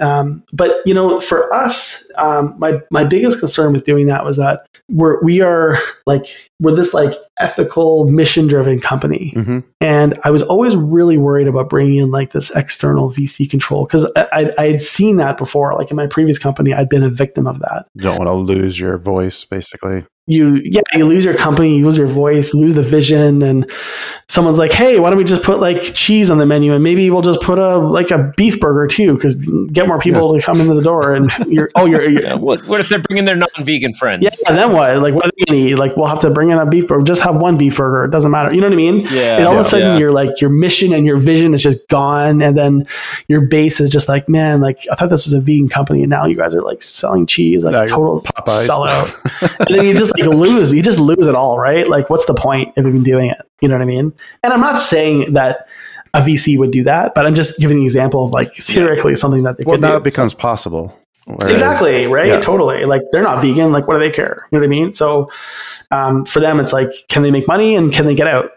Um, but, you know, for us, um, my, my biggest concern with doing that was that we're, we are like, we're this like ethical, mission driven company. hmm And I was always really worried about bringing in like this external VC control because I, I, I had seen that before. Like in my previous company, I'd been a victim of that. You don't want to lose your voice, basically. You, yeah, you lose your company, you lose your voice, lose the vision, and someone's like, "Hey, why don't we just put like cheese on the menu, and maybe we'll just put a like a beef burger too, because get more people to come into the door." And you're, oh, you're, you're Yeah, what, what if they're bringing their non-vegan friends? yeah, then what? Like, what are they gonna eat? Like, we'll have to bring in a beef burger. Just have one beef burger. It doesn't matter. You know what I mean? Yeah. and all of a sudden Yeah. you're like your mission and your vision is just gone and then your base is just like man like i thought this was a vegan company and now you guys are like selling cheese like Now total Popeyes. sellout and then you just like lose you just lose it all right like what's the point of even doing it you know what i mean and i'm not saying that a vc would do that but i'm just giving an example of like theoretically something that they could do. Well, could now do. it becomes possible. Whereas- exactly right yeah. totally like they're not vegan like what do they care you know what i mean so um, for them it's like can they make money and can they get out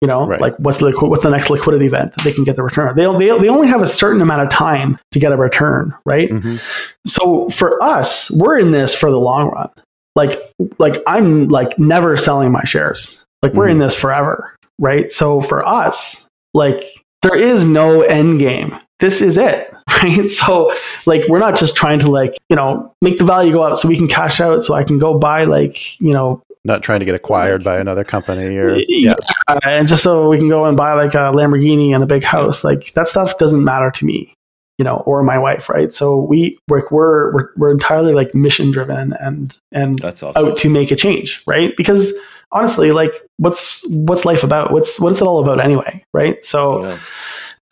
you know Right. like what's the what's the next liquidity event that they can get the return they, they, they only have a certain amount of time to get a return right Mhm. so for us we're in this for the long run like like i'm like never selling my shares. Like we're in mm-hmm. this forever right? So for us like there is no end game. This is it right? So like we're not just trying to like you know make the value go up so we can cash out so i can go buy like you know Not trying to get acquired by another company or yeah, yeah. and just so we can go and buy like a lamborghini and a big house. Like that stuff doesn't matter to me you know or my wife right? So we we're we're we're, we're entirely like mission driven and and That's awesome. out to make a change right? Because honestly like what's what's life about? What's what's it all about anyway right? So Yeah.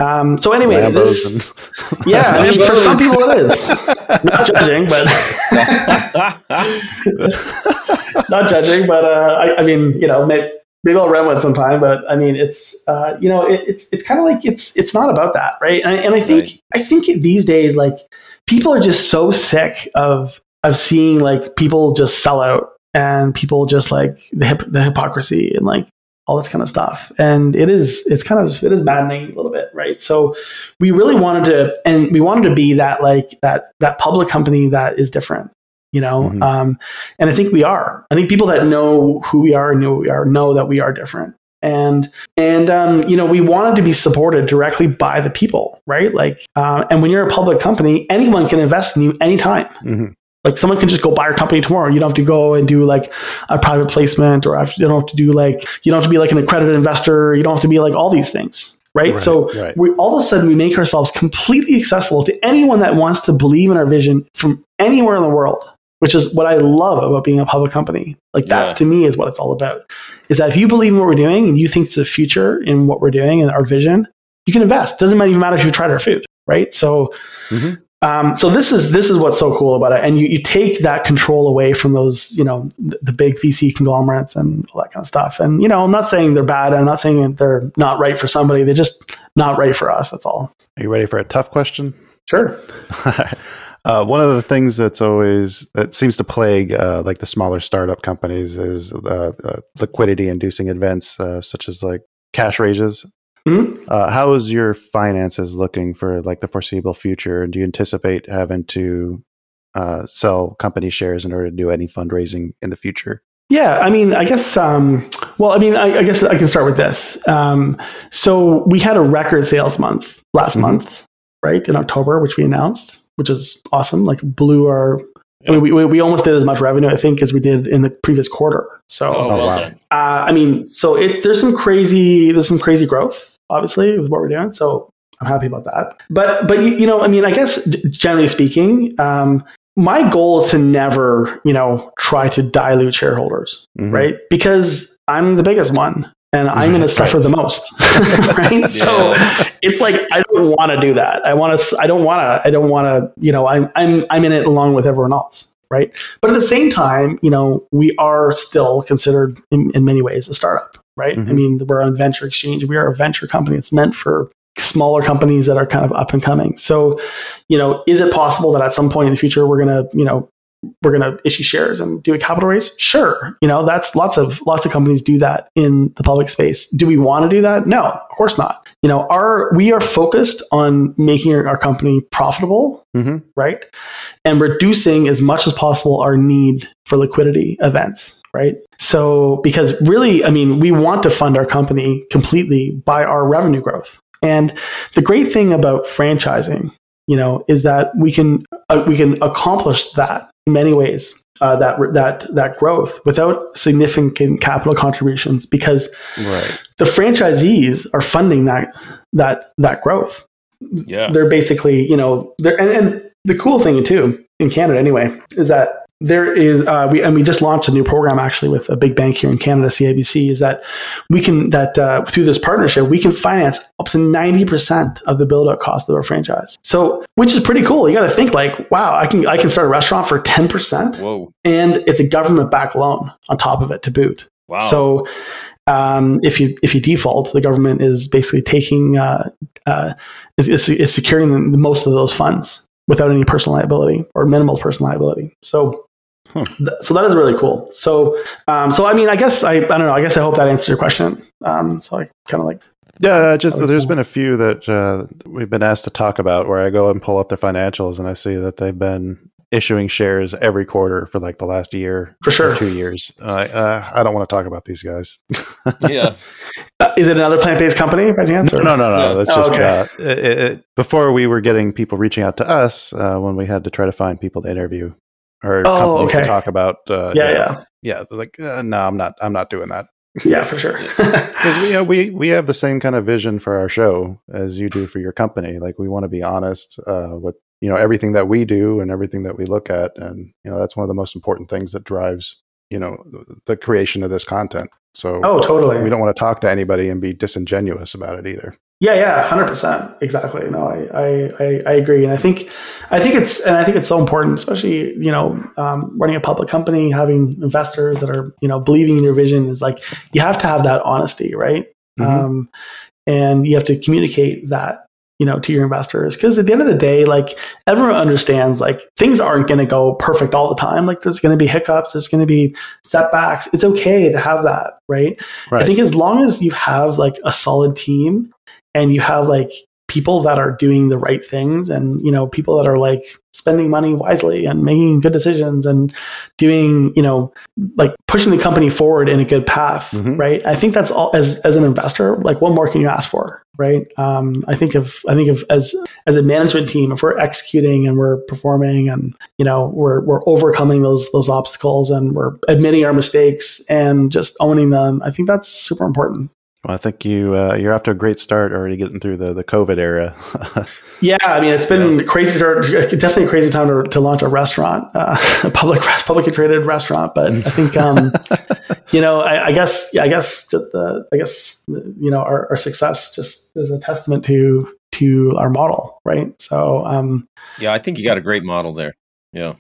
um so anyway this, yeah I mean, for some people it is. Not judging but not judging, but uh, I, I mean, you know, maybe, maybe I'll run one sometime. But I mean, it's uh, you know, it, it's it's kind of like it's it's not about that, right? And, I- and I think Right. I think these days, like people are just so sick of of seeing like people just sell out and people just like the hip, the hypocrisy and like all this kind of stuff. And it is it's kind of it is maddening a little bit, right? So we really wanted to, and we wanted to be that like that that public company that is different, you know. Mhm. Um, and I think we are. I think people that know who we are and know who we are know that we are different. And and um, you know we wanted to be supported directly by the people, right? Like, uh, and when you're a public company, anyone can invest in you anytime. Mhm. Like someone can just go buy your company tomorrow. You don't have to go and do like a private placement, or you don't have to do like you don't have to be like an accredited investor. You don't have to be like all these things, right? Right, so right. we all of a sudden we make ourselves completely accessible to anyone that wants to believe in our vision from anywhere in the world. Which is what I love about being a public company. Like that Yeah. to me is what it's all about. Is that if you believe in what we're doing and you think it's the future in what we're doing and our vision, you can invest. Doesn't even matter if you tried our food, right? So Mhm. um, so this is this is what's so cool about it, and you, you take that control away from those, you know, the, the big VC conglomerates and all that kind of stuff. And you know, I'm not saying they're bad. I'm not saying that they're not right for somebody. They're just not right for us. That's all. Are you ready for a tough question? Sure. uh, one of the things that's always that seems to plague uh, like the smaller startup companies is uh, uh, liquidity inducing events uh, such as like cash raises. Mhm. Uh, how is your finances looking for like the foreseeable future? And Do you anticipate having to uh, sell company shares in order to do any fundraising in the future? Yeah, I mean, I guess. Um, well, I mean, I, I guess I can start with this. Um, so we had a record sales month last Mhm. month, right in October, which we announced, which is awesome. Like blew our. I mean, we, we we almost did as much revenue, I think, as we did in the previous quarter. So, Oh, Oh, well wow. uh, I mean, so it there's some crazy there's some crazy growth, obviously, with what we're doing. So I'm happy about that. But but you, you know, I mean, I guess generally speaking, um, my goal is to never you know try to dilute shareholders Mhm. right? Because I'm the biggest one and I'm going to Right. suffer the most, right? So it's like I don't want to do that. I want to. I don't want to. I don't want to. You know, I'm I'm I'm in it along with everyone else, right? But at the same time, you know, we are still considered in, in many ways a startup, right? I Mhm. mean, we're on venture exchange. We are a venture company. It's meant for smaller companies that are kind of up and coming. So, you know, is it possible that at some point in the future we're going to, you know, we're going to issue shares and do a capital raise? Sure. You know, that's lots of lots of companies do that in the public space. Do we want to do that? No, of course not. You know, our we are focused on making our company profitable, Mhm. right? And reducing as much as possible our need for liquidity events, right? So because really, I mean, we want to fund our company completely by our revenue growth. And the great thing about franchising you know, is that we can uh, we can accomplish that in many ways. Uh, that that that growth without significant capital contributions because Right. the franchisees are funding that that that growth. Yeah. They're basically you know they're and, and the cool thing too in Canada anyway is that there is uh, we and we just launched a new program actually with a big bank here in Canada, CIBC, is that we can that uh, through this partnership we can finance up to ninety percent of the build out cost of our franchise. So which is pretty cool. You got to think like, wow, I can I can start a restaurant for ten percent, and it's a government backed loan on top of it to boot. Wow. So um, if you if you default, the government is basically taking uh, uh, is, is, is securing most of those funds without any personal liability or minimal personal liability. So. Huh. So that is really cool. So, um, so I mean, I guess I, I don't know. I guess I hope that answers your question. Um, so I kind of like, Yeah, just That was there's cool. been a few that uh, we've been asked to talk about where I go and pull up their financials and I see that they've been issuing shares every quarter for like the last year for or sure. two years. Uh, uh, I don't want to talk about these guys. yeah. Uh, is it another plant-based company by chance? No, or- no, no, no. No. That's Oh, just okay. uh, it, it, before we were getting people reaching out to us uh, when we had to try to find people to interview or Oh, companies okay. to talk about. Uh, Yeah, yeah, yeah. they're Like, uh, no, I'm not. I'm not doing that yeah, for sure. because we uh, we we have the same kind of vision for our show as you do for your company. Like, we want to be honest uh, with you know everything that we do and everything that we look at, and you know that's one of the most important things that drives you know the, the creation of this content. So oh, totally. we don't want to talk to anybody and be disingenuous about it either. Yeah, yeah, hundred percent, exactly. No, I, I, I, agree, and I think, I think it's, and I think it's so important, especially you know, um, running a public company, having investors that are you know believing in your vision is like you have to have that honesty, right? Mhm. Um, and you have to communicate that you know to your investors because at the end of the day, like everyone understands, like things aren't going to go perfect all the time. Like there's going to be hiccups, there's going to be setbacks. It's okay to have that, right? Right. I think as long as you have like a solid team and you have like people that are doing the right things and you know people that are like spending money wisely and making good decisions and doing you know like pushing the company forward in a good path Mhm. right? I think that's all as as an investor like what more can you ask for right? Um i think of i think of as as a management team if we're executing and we're performing and you know we're we're overcoming those those obstacles and we're admitting our mistakes and just owning them i think that's super important Well, I think you uh, you're off to a great start already getting through the the COVID era. Yeah, I mean, it's been a crazy start. Definitely a crazy time to, to launch a restaurant, uh, a public publicly traded restaurant. But I think, um, you know, I, I guess, yeah, I guess that the, I guess, you know, our, our success just is a testament to to our model, right? So, um, Yeah, I think you got a great model there. Yeah.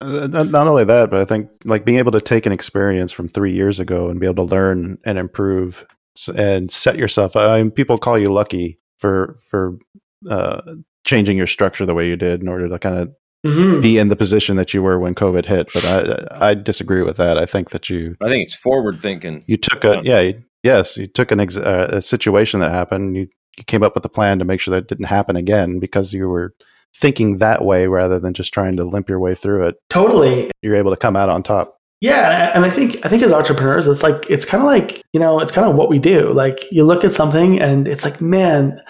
Uh, not, not only that, but I think like being able to take an experience from three years ago and be able to learn and improve s- and set yourself. I mean, people call you lucky for for uh, changing your structure the way you did in order to kind of mhm. be in the position that you were when COVID hit. But I I disagree with that. I think that you I think it's forward thinking. you took a yeah you- yes you took an ex- uh, a situation that happened. You you came up with a plan to make sure that it didn't happen again because you were thinking that way rather than just trying to limp your way through it. totally. You're able to come out on top. Yeah, and I think I think as entrepreneurs, it's like it's kind of like you know, it's kind of what we do. Like you look at something, and it's like, man,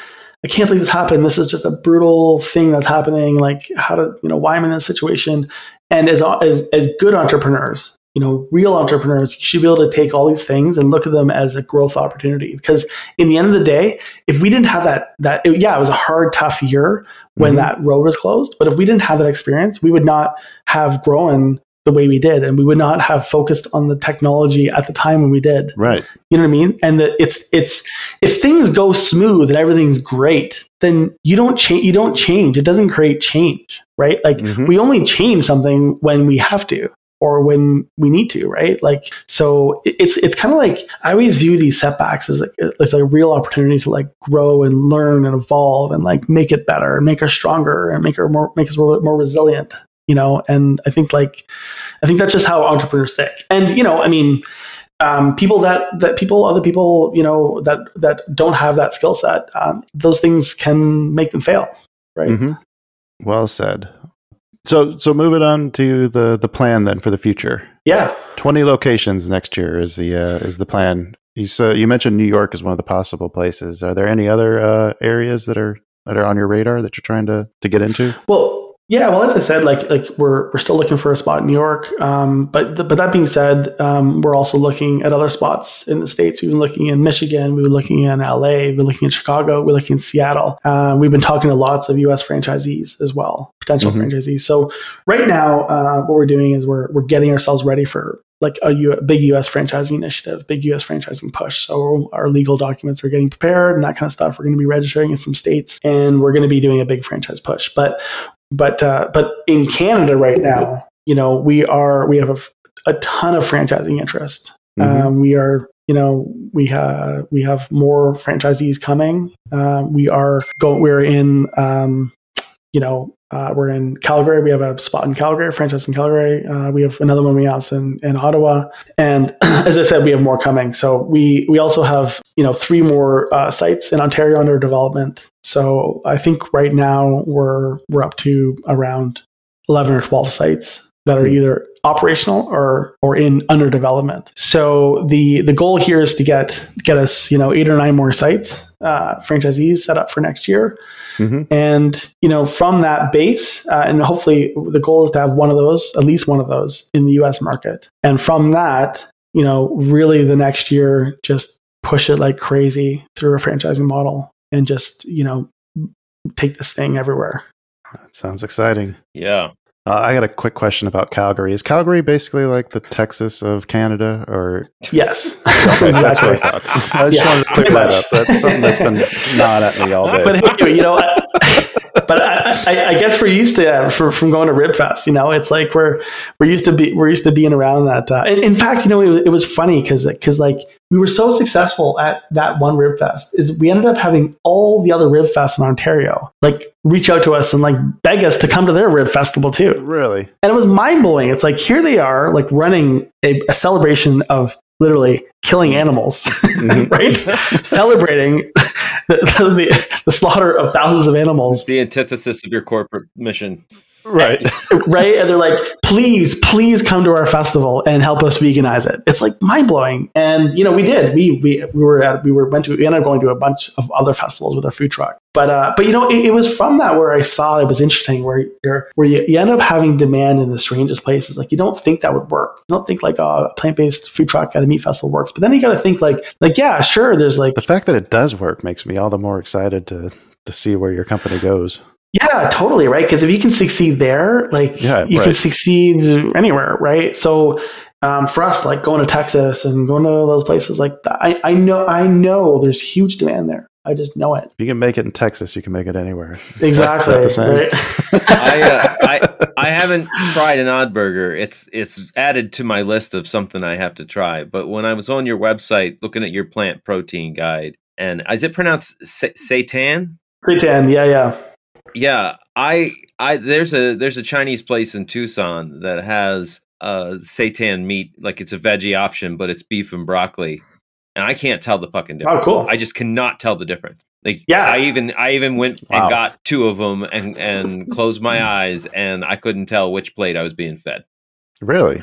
I can't believe this happened. This is just a brutal thing that's happening. Like, how to you know why I'm in this situation? And as as as good entrepreneurs, you know, real entrepreneurs, you should be able to take all these things and look at them as a growth opportunity. Because in the end of the day, if we didn't have that that yeah, it was a hard, tough year when Mhm. that road was closed. But if we didn't have that experience, we would not have grown the way we did and we would not have focused on the technology at the time when we did. Right. you know what i mean? And that it's it's if things go smooth and everything's great then you don't change you don't change. It doesn't create change right? Like Mhm. we only change something when we have to or when we need to right? Like so it's it's kind of like i always view these setbacks as like as a real opportunity to like grow and learn and evolve and like make it better make us stronger and make her more make us more, more resilient you know and i think like i think that's just how entrepreneurs think and you know i mean um, people that that people other people you know that that don't have that skill set um, those things can make them fail right hmm Well said. So so moving on to the the plan then for the future. yeah Twenty locations next year is the uh, is the plan. You so you mentioned New York is one of the possible places. Are there any other uh, areas that are that are on your radar that you're trying to to get into? Well, yeah. Well, as I said, like like we're we're still looking for a spot in New York. Um, but th- but that being said, um, we're also looking at other spots in the states. We've been looking in Michigan. We've been looking in LA. We've been looking in Chicago. We're looking in Seattle. Uh, we've been talking to lots of U.S. franchisees as well, potential Mhm. franchisees. So right now, uh, what we're doing is we're we're getting ourselves ready for like a U- big U.S. franchising initiative, big U.S. franchising push. So our legal documents are getting prepared and that kind of stuff. We're going to be registering in some states, and we're going to be doing a big franchise push. But but uh, but in Canada right now, you know, we are we have a, a ton of franchising interest. Mhm. Um, we are you know we have we have more franchisees coming. Uh, we are going. We're in um, you know uh, we're in Calgary. We have a spot in Calgary, franchise in Calgary. Uh, we have another one we announced in, in Ottawa, and as I said, we have more coming. So we we also have you know three more uh, sites in Ontario under development. So I think right now we're we're up to around eleven or twelve sites that are either operational or or in under development. So the the goal here is to get get us you know eight or nine more sites uh, franchisees set up for next year. Mhm. And you know, from that base, uh, and hopefully, the goal is to have one of those, at least one of those, in the U.S. market. And from that, you know, really the next year, just push it like crazy through a franchising model, and just you know, take this thing everywhere. That sounds exciting. Yeah. Uh, I got a quick question about Calgary. Is Calgary basically like the Texas of Canada, or Yes, Okay, that's what I thought. I just Yeah, wanted to clear that much. up. That's something that's been gnawing at me all day. but anyway, you know, I, but I, I, guess we're used to uh, for, from going to Ribfest. You know, it's like we're we're used to be we're used to being around that. Uh, in, in fact, you know, it, was- it was funny because because like we were so successful at that one Ribfest is we ended up having all the other Ribfests in Ontario like reach out to us and like beg us to come to their Rib Festival too. really, And it was mind blowing. It's like here they are, like running a, a celebration of literally killing animals, Mhm. right? Celebrating the, the, the slaughter of thousands of animals, It's the antithesis of your corporate mission. right. right? And they're like, please, please come to our festival and help us veganize it. It's like mind blowing. And you know, we did. We we we were at we were went to we ended up going to a bunch of other festivals with our food truck. But uh, but you know, it, it was from that where I saw it was interesting where you're where you, you end up having demand in the strangest places. Like you don't think that would work. You don't think like oh, a plant based food truck at a meat festival works. But then you got to think like like yeah, sure. There's like The fact that it does work makes me all the more excited to to see where your company goes. Yeah, totally, right? Because if you can succeed there, like Yeah, you can succeed anywhere, right? So um, for us, like going to Texas and going to those places, like I, I know, I know there's huge demand there. I just know it If you can make it in Texas, you can make it anywhere. exactly. The right? I, uh, I I haven't tried an odd burger. It's it's added to my list of something I have to try. But when I was on your website looking at your plant protein guide, and is it pronounced sa- seitan? Seitan, yeah, yeah. Yeah, I I there's a there's a Chinese place in Tucson that has uh seitan meat, like it's a veggie option, but it's beef and broccoli, and I can't tell the fucking difference. Oh, cool. I just cannot tell the difference. Like, Yeah. I even I even went Wow. and got two of them and and closed my eyes, and I couldn't tell which plate I was being fed. Really?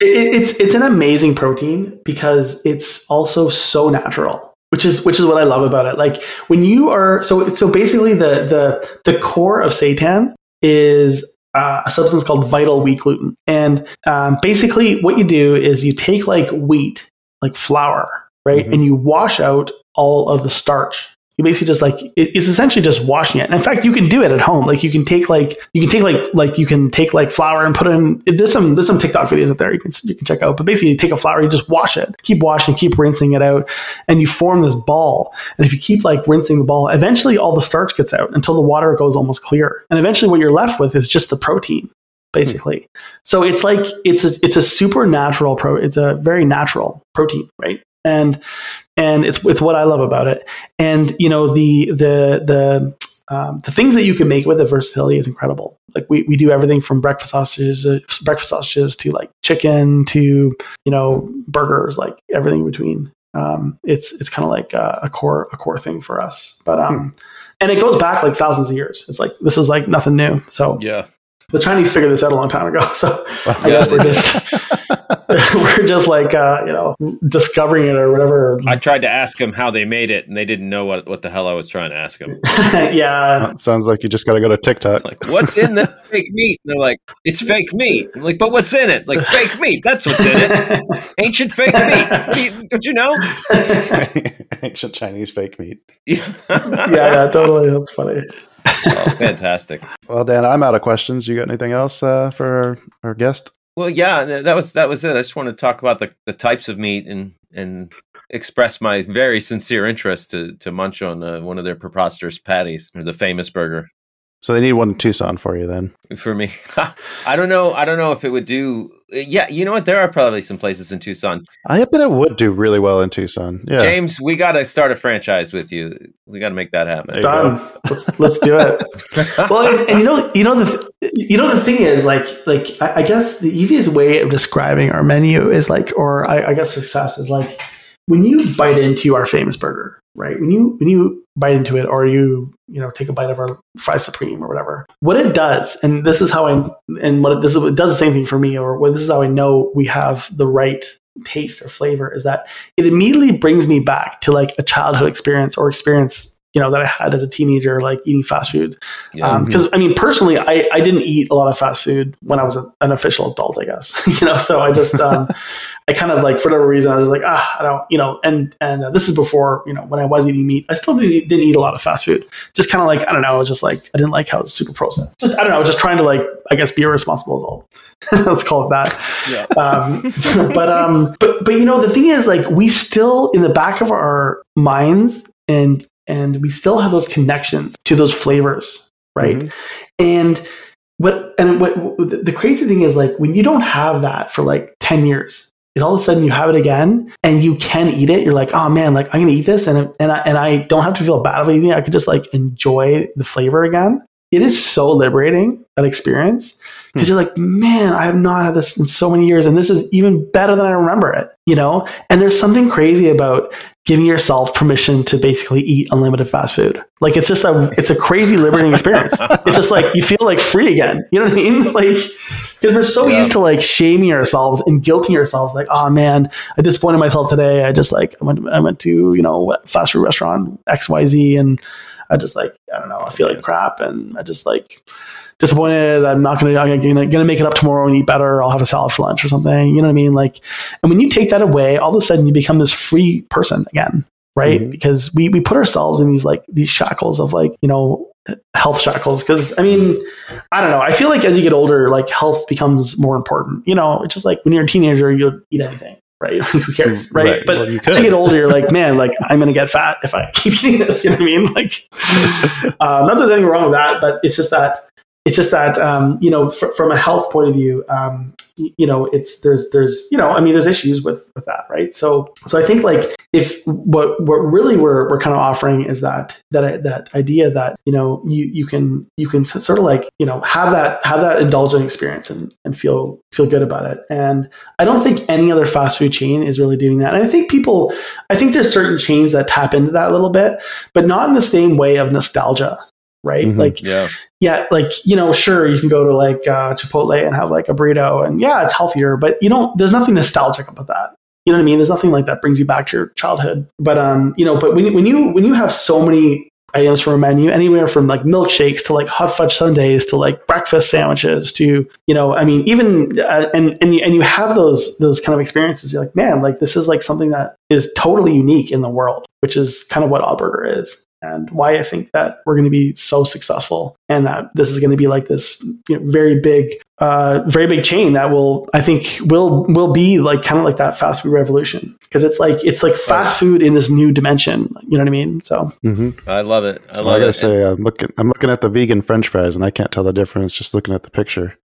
It, it's it's an amazing protein because it's also so natural, which is which is what I love about it. Like when you are so so basically the the the core of seitan is uh, a substance called vital wheat gluten, and um, basically what you do is you take like wheat, like flour, right, Mhm. and you wash out all of the starch. You basically just like it- it's essentially just washing it. And in fact, you can do it at home. Like you can take like you can take like like you can take like flour and put it in. There's some there's some TikTok videos out there you can you can check out. But basically, you take a flour, you just wash it, keep washing, keep rinsing it out, and you form this ball. And if you keep like rinsing the ball, eventually all the starch gets out until the water goes almost clear. And eventually, what you're left with is just the protein, basically. So it's like it's a, it's a super natural pro. It's a very natural protein, right? And and it's it's what I love about it. And you know the the the um, the things that you can make with the versatility is incredible. Like we, we do everything from breakfast sausages, uh, breakfast sausages to like chicken to you know burgers, like everything in between. Um, it's it's kind of like a, a core a core thing for us. But um, and it goes back like thousands of years. It's like this is like nothing new. So Yeah, the Chinese figured this out a long time ago. So I Yeah, guess we're just we're just like uh, you know discovering it or whatever. I tried to ask them how they made it, and they didn't know what what the hell I was trying to ask them. yeah, Sounds like you just got to go to TikTok. It's like, what's in the fake meat? And they're like, it's fake meat. I'm like, but what's in it? Like fake meat. That's what's in it. Ancient fake meat. What do you, don't you know? Ancient Chinese fake meat. yeah, yeah, totally. That's funny. Oh, fantastic. Well, Dan, I'm out of questions. You got anything else uh, for our, our guest? Well, yeah, that was that was it. I just want to talk about the, the types of meat and and express my very sincere interest to to munch on uh, one of their preposterous patties or the famous burger. So they need one in Tucson for you then. For me, I don't know. I don't know if it would do. Yeah, you know what? There are probably some places in Tucson. I bet it would do really well in Tucson. Yeah. James, we got to start a franchise with you. We got to make that happen. Done. Let's let's do it. well, and, and you know, you know the you know the thing is like like I, I guess the easiest way of describing our menu is like, or I, I guess success is like when you bite into our famous burger, right? When you when you bite into it, or you you know take a bite of our fry supreme or whatever, what it does, and this is how I and what it, this is, it does the same thing for me, or what this is how I know we have the right taste or flavor is that it immediately brings me back to like a childhood experience or experience you know that I had as a teenager, like eating fast food. Yeah. Because I mean, personally, I, I didn't eat a lot of fast food when I was a, an official adult, I guess. you know, so I just um, I kind of like for whatever reason I was like ah I don't you know and and uh, this is before you know when I was eating meat. I still didn't, didn't eat a lot of fast food. Just kind of like I don't know it was just like I didn't like how it was super processed just I don't know just trying to like I guess be a responsible adult. Let's call it that. Yeah. um, but um, but but you know the thing is like we still in the back of our minds and and we still have those connections to those flavors right? Mhm. and what and what the crazy thing is like when you don't have that for like 10 years and all of a sudden you have it again and you can eat it. You're like oh man like i'm gonna eat this and and I, and I don't have to feel bad about eating it. I could just like enjoy the flavor again. It is so liberating that experience Hmm. because you're like, man, I have not had this in so many years, and this is even better than I remember it, you know. And there's something crazy about giving yourself permission to basically eat unlimited fast food. Like it's just a it's a crazy liberating experience. it's just like you feel like free again. You know what I mean? Like because we're so Yeah. used to like shaming ourselves and guilting ourselves. Like, oh man, I disappointed myself today. I just like I went I went to you know fast food restaurant X Y Z and I just like I don't know I feel like crap and I just like disappointed. I'm not gonna I'm gonna, gonna make it up tomorrow and eat better. I'll have a salad for lunch or something. You know what I mean? Like, and when you take that away, all of a sudden you become this free person again, right? Mhm. Because we we put ourselves in these like these shackles of like you know health shackles. Because I mean, I don't know. I feel like as you get older, like health becomes more important. You know, it's just like when you're a teenager, you'll eat anything. Right? Who cares? Right? Right. But Well, you as you get older, you're like, man, like I'm gonna get fat if I keep eating this. You know what I mean? Like, uh, not that there's anything wrong with that, but it's just that it's just that um, you know, fr- from a health point of view, um, you know, it's there's there's you know, I mean, there's issues with with that, right? So so I think like if what what really we're we're kind of offering is that that that idea that you know you you can you can sort of like you know have that have that indulgent experience and and feel feel good about it and I don't think any other fast food chain is really doing that. And I think people, I think there's certain chains that tap into that a little bit, but not in the same way of nostalgia, right? Mhm. Like, Yeah. yeah, like, you know, sure, you can go to like uh, Chipotle and have like a burrito and yeah, it's healthier, but you don't, there's nothing nostalgic about that. You know what I mean? There's nothing like that brings you back to your childhood. But, um, you know, but when, when you, when you have so many items from a menu, anywhere from like milkshakes to like hot fudge sundaes to like breakfast sandwiches to you know, I mean, even uh, and and you, and you have those those kind of experiences. You're like, man, like this is like something that is totally unique in the world, which is kind of what Odd Burger is, and why I think that we're going to be so successful, and that this is going to be like this you know, very big, uh, very big chain that will, I think, will will be like kind of like that fast food revolution because it's like it's like fast food in this new dimension. You know what I mean? So hmm I love it. I Well, love I gotta it. say, I'm looking. I'm looking at the vegan French fries, and I can't tell the difference just looking at the picture.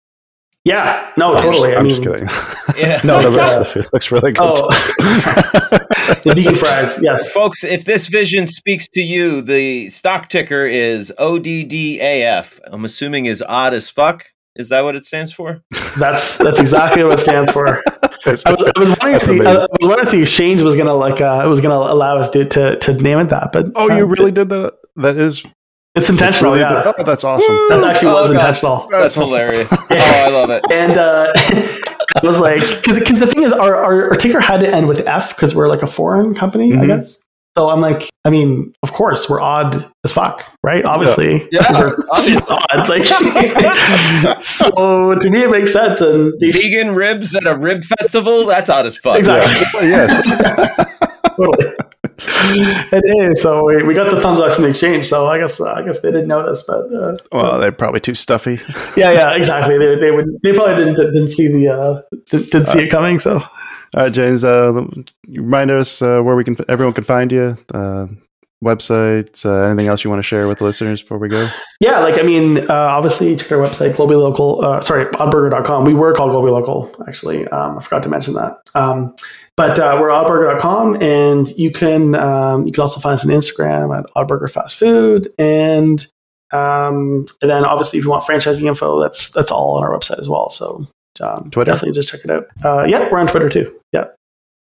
Yeah, no, I'm totally. just, I I'm mean, just kidding. Yeah. no, the rest of the food looks really good. Oh, the vegan fries, yes. Folks, if this vision speaks to you, the stock ticker is ODDAF. I'm assuming is odd as fuck. Is that what it stands for? That's that's exactly what it stands for. I was, I was wondering if the. I was wondering if the exchange was gonna like uh, was gonna allow us to, to to name it that, but oh, uh, you really did that? That is it's intentional. really yeah. Oh, that's awesome. that actually Oh, was God. intentional. That's hilarious. Oh, I love it. And uh, it was like because because the thing is, our, our our ticker had to end with F because we're like a foreign company, I Mhm. guess. So I'm like, I mean, of course, we're odd as fuck, right? Obviously, Yeah, we're obviously. odd. Like, so to me, it makes sense. And the Vegan ribs at a rib festival? That's odd as fuck. Exactly. Yeah. yes. totally. it is. So we, we got the thumbs up from the exchange. So I guess uh, I guess they didn't notice, but uh, Well, they're probably too stuffy. yeah, yeah, exactly. They, they would they probably didn't didn't see the uh, didn't, see it coming. So All right, James. Uh, remind us uh, where we can, everyone can find you. Uh, websites. Uh, anything else you want to share with the listeners before we go? yeah, like I mean, uh, obviously check our website globally local. Uh, sorry, oddburger.com. We were called globally local actually. Um, I forgot to mention that. Um, but uh, we're oddburger.com, and you can um, you can also find us on Instagram at oddburger fast food and um, and then obviously if you want franchising info, that's that's all on our website as well. So um, Twitter? definitely just check it out. Uh, yeah, we're on Twitter too. Yeah.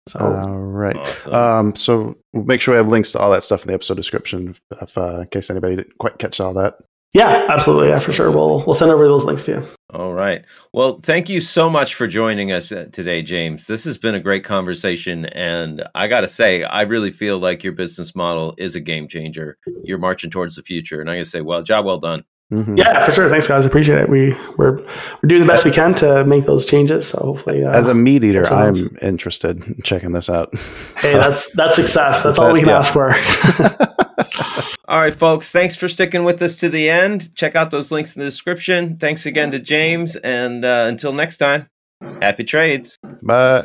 So All right. Awesome. Um, so we'll make sure we have links to all that stuff in the episode description, if, uh, in case anybody didn't quite catch all that. Yeah, absolutely. Yeah, for sure. We'll we'll send over those links to you. All right. Well, thank you so much for joining us uh, today, James. This has been a great conversation. And I got to say, I really feel like your business model is a game changer. You're marching towards the future. And I got to say, well, job well done. Mhm. Yeah, for sure. Thanks, guys. Appreciate it. We we're we're doing the best we can to make those changes. So hopefully, uh, As a meat eater. I'm interested in checking this out. hey, that's that's success. That's all we can Yeah. ask for. All right, folks. Thanks for sticking with us to the end. Check out those links in the description. Thanks again to James. And uh, until next time, happy trades. Bye.